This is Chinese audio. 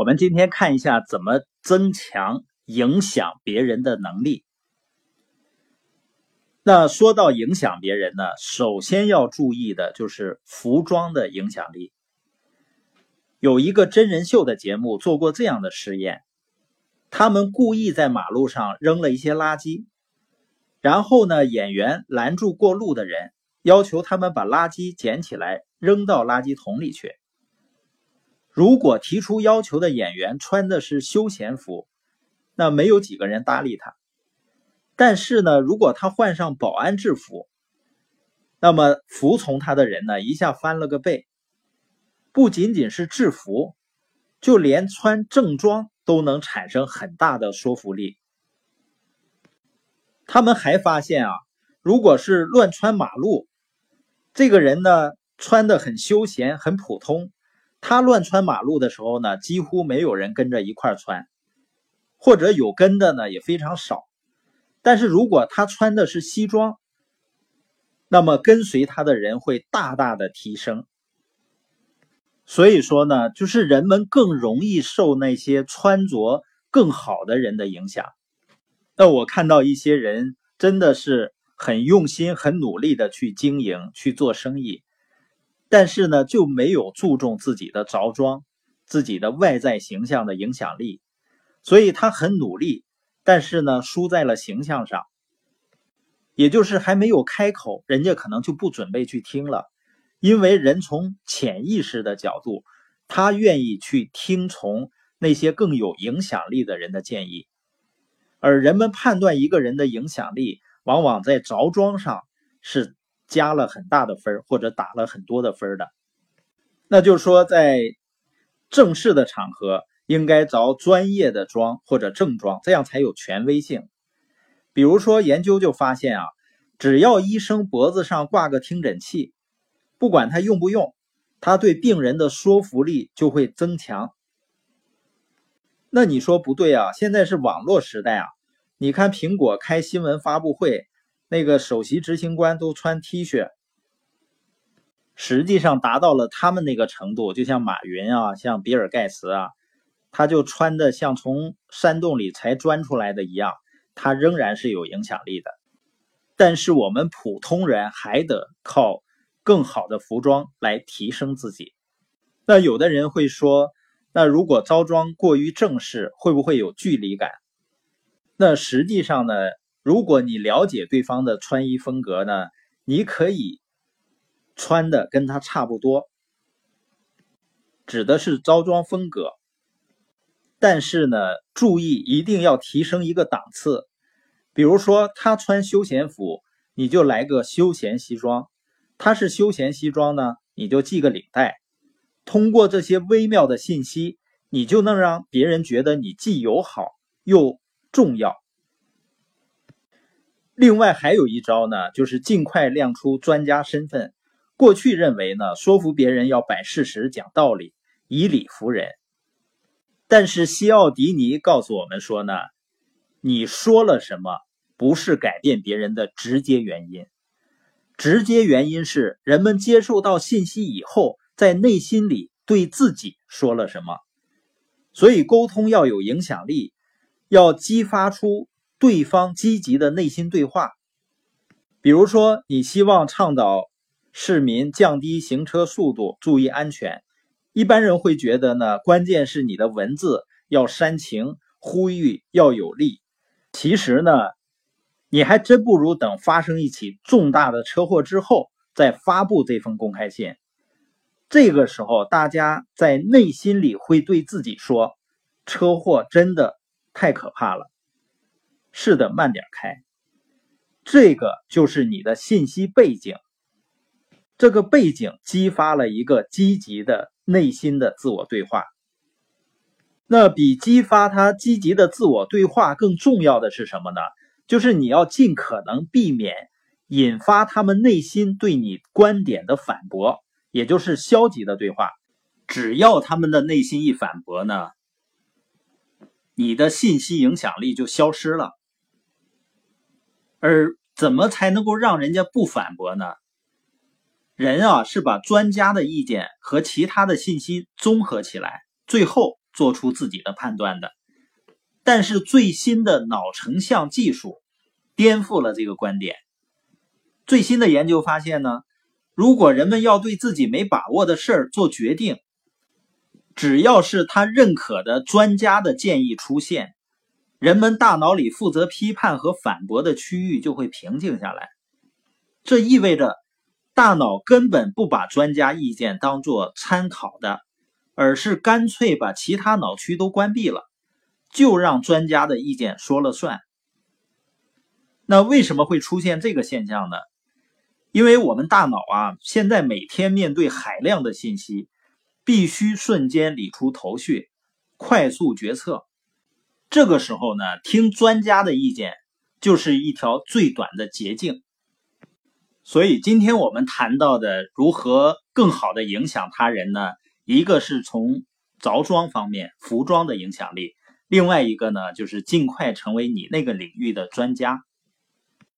我们今天看一下怎么增强影响别人的能力。那说到影响别人呢，首先要注意的就是服装的影响力。有一个真人秀的节目做过这样的实验，他们故意在马路上扔了一些垃圾，然后呢，演员拦住过路的人，要求他们把垃圾捡起来扔到垃圾桶里去。如果提出要求的演员穿的是休闲服，那没有几个人搭理他。但是呢，如果他换上保安制服，那么服从他的人呢，一下翻了个倍。不仅仅是制服，就连穿正装都能产生很大的说服力。他们还发现啊，如果是乱穿马路，这个人呢穿的很休闲、很普通。他乱穿马路的时候呢，几乎没有人跟着一块穿，或者有跟的呢也非常少。但是如果他穿的是西装，那么跟随他的人会大大的提升。所以说呢，就是人们更容易受那些穿着更好的人的影响。那我看到一些人真的是很用心、很努力的去经营、去做生意。但是呢，就没有注重自己的着装、自己的外在形象的影响力，所以他很努力，但是呢，输在了形象上。也就是还没有开口，人家可能就不准备去听了，因为人从潜意识的角度，他愿意去听从那些更有影响力的人的建议，而人们判断一个人的影响力，往往在着装上是。加了很大的分或者打了很多的分的，那就是说，在正式的场合应该着专业的装或者正装，这样才有权威性。比如说，研究就发现啊，只要医生脖子上挂个听诊器，不管他用不用，他对病人的说服力就会增强。那你说不对啊？现在是网络时代啊，你看苹果开新闻发布会。那个首席执行官都穿 T 恤，实际上达到了他们那个程度，就像马云啊，像比尔盖茨啊，他就穿的像从山洞里才钻出来的一样，他仍然是有影响力的。但是我们普通人还得靠更好的服装来提升自己。那有的人会说，那如果着装过于正式，会不会有距离感？那实际上呢？如果你了解对方的穿衣风格呢，你可以穿的跟他差不多，指的是着装风格。但是呢，注意一定要提升一个档次。比如说他穿休闲服，你就来个休闲西装；他是休闲西装呢，你就系个领带。通过这些微妙的信息，你就能让别人觉得你既友好又重要。另外还有一招呢，就是尽快亮出专家身份。过去认为呢，说服别人要摆事实、讲道理，以理服人。但是西奥迪尼告诉我们说呢，你说了什么不是改变别人的直接原因，直接原因是人们接受到信息以后，在内心里对自己说了什么。所以沟通要有影响力，要激发出。对方积极的内心对话，比如说，你希望倡导市民降低行车速度，注意安全。一般人会觉得呢，关键是你的文字要煽情，呼吁要有力。其实呢，你还真不如等发生一起重大的车祸之后再发布这封公开信。这个时候，大家在内心里会对自己说：“车祸真的太可怕了。”是的，慢点开。这个就是你的信息背景，这个背景激发了一个积极的内心的自我对话。那比激发他积极的自我对话更重要的是什么呢？就是你要尽可能避免引发他们内心对你观点的反驳，也就是消极的对话。只要他们的内心一反驳呢，你的信息影响力就消失了。而怎么才能够让人家不反驳呢？人啊，是把专家的意见和其他的信息综合起来，最后做出自己的判断的。但是最新的脑成像技术颠覆了这个观点。最新的研究发现呢，如果人们要对自己没把握的事儿做决定，只要是他认可的专家的建议出现，人们大脑里负责批判和反驳的区域就会平静下来。这意味着，大脑根本不把专家意见当作参考的，而是干脆把其他脑区都关闭了，就让专家的意见说了算。那为什么会出现这个现象呢？因为我们大脑啊，现在每天面对海量的信息。必须瞬间理出头绪，快速决策。这个时候呢，听专家的意见就是一条最短的捷径。所以，今天我们谈到的如何更好的影响他人呢？一个是从着装方面，服装的影响力；另外一个呢，就是尽快成为你那个领域的专家。